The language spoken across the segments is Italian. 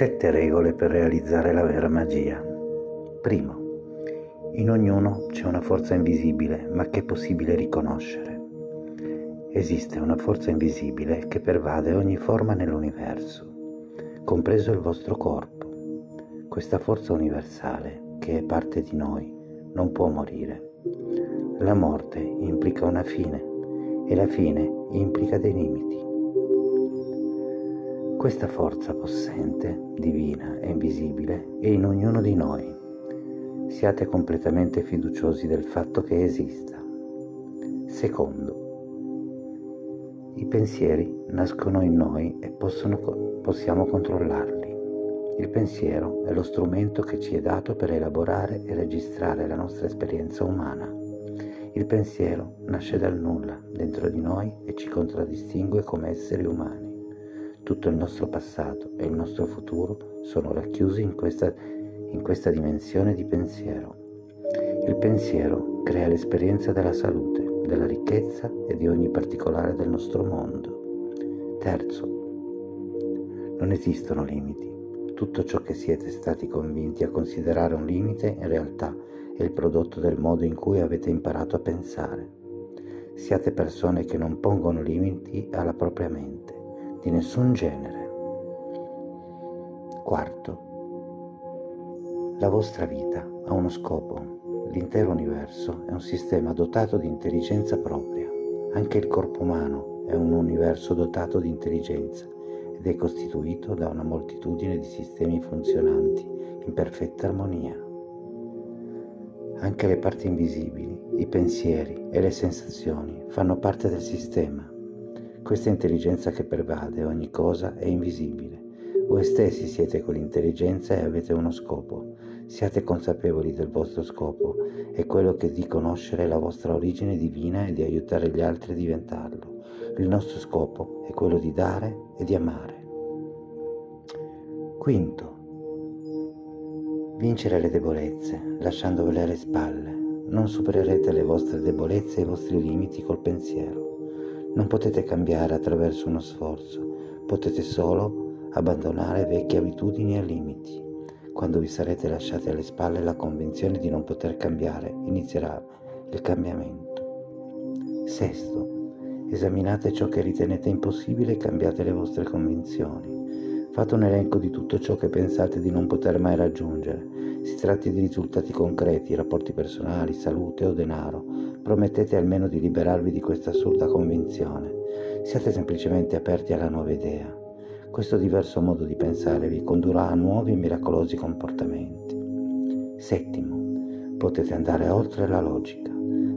Sette regole per realizzare la vera magia. Primo. In ognuno c'è una forza invisibile, ma che è possibile riconoscere. Esiste una forza invisibile che pervade ogni forma nell'universo, compreso il vostro corpo. Questa forza universale, che è parte di noi, non può morire. La morte implica una fine e la fine implica dei limiti. Questa forza possente, divina e invisibile è in ognuno di noi. Siate completamente fiduciosi del fatto che esista. Secondo, i pensieri nascono in noi e possono, possiamo controllarli. Il pensiero è lo strumento che ci è dato per elaborare e registrare la nostra esperienza umana. Il pensiero nasce dal nulla dentro di noi e ci contraddistingue come esseri umani. Tutto il nostro passato e il nostro futuro sono racchiusi in questa, in questa dimensione di pensiero. Il pensiero crea l'esperienza della salute, della ricchezza e di ogni particolare del nostro mondo. Terzo, non esistono limiti. Tutto ciò che siete stati convinti a considerare un limite in realtà è il prodotto del modo in cui avete imparato a pensare. Siate persone che non pongono limiti alla propria mente di nessun genere. Quarto, la vostra vita ha uno scopo. L'intero universo è un sistema dotato di intelligenza propria. Anche il corpo umano è un universo dotato di intelligenza ed è costituito da una moltitudine di sistemi funzionanti in perfetta armonia. Anche le parti invisibili, i pensieri e le sensazioni fanno parte del sistema questa intelligenza che pervade ogni cosa è invisibile. Voi stessi siete quell'intelligenza e avete uno scopo. Siate consapevoli del vostro scopo, è quello che di conoscere la vostra origine divina e di aiutare gli altri a diventarlo. Il nostro scopo è quello di dare e di amare. Quinto, vincere le debolezze, lasciandovele alle spalle. Non supererete le vostre debolezze e i vostri limiti col pensiero. Non potete cambiare attraverso uno sforzo, potete solo abbandonare vecchie abitudini e limiti. Quando vi sarete lasciati alle spalle la convinzione di non poter cambiare, inizierà il cambiamento. Sesto, esaminate ciò che ritenete impossibile e cambiate le vostre convinzioni. Fate un elenco di tutto ciò che pensate di non poter mai raggiungere. Si tratti di risultati concreti, rapporti personali, salute o denaro. Promettete almeno di liberarvi di questa assurda convinzione. Siate semplicemente aperti alla nuova idea. Questo diverso modo di pensare vi condurrà a nuovi e miracolosi comportamenti. Settimo, potete andare oltre la logica.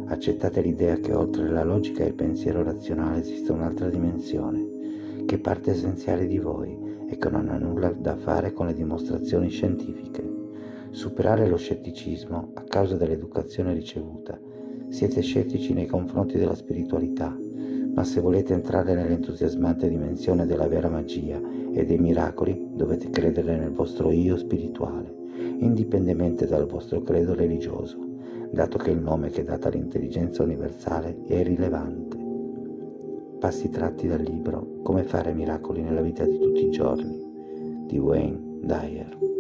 Accettate l'idea che oltre la logica e il pensiero razionale esiste un'altra dimensione, che è parte essenziale di voi e che non ha nulla da fare con le dimostrazioni scientifiche. Superare lo scetticismo a causa dell'educazione ricevuta. Siete scettici nei confronti della spiritualità, ma se volete entrare nell'entusiasmante dimensione della vera magia e dei miracoli, dovete credere nel vostro io spirituale, indipendentemente dal vostro credo religioso, dato che il nome che date all'intelligenza universale è irrilevante passi tratti dal libro Come fare miracoli nella vita di tutti i giorni di Wayne Dyer.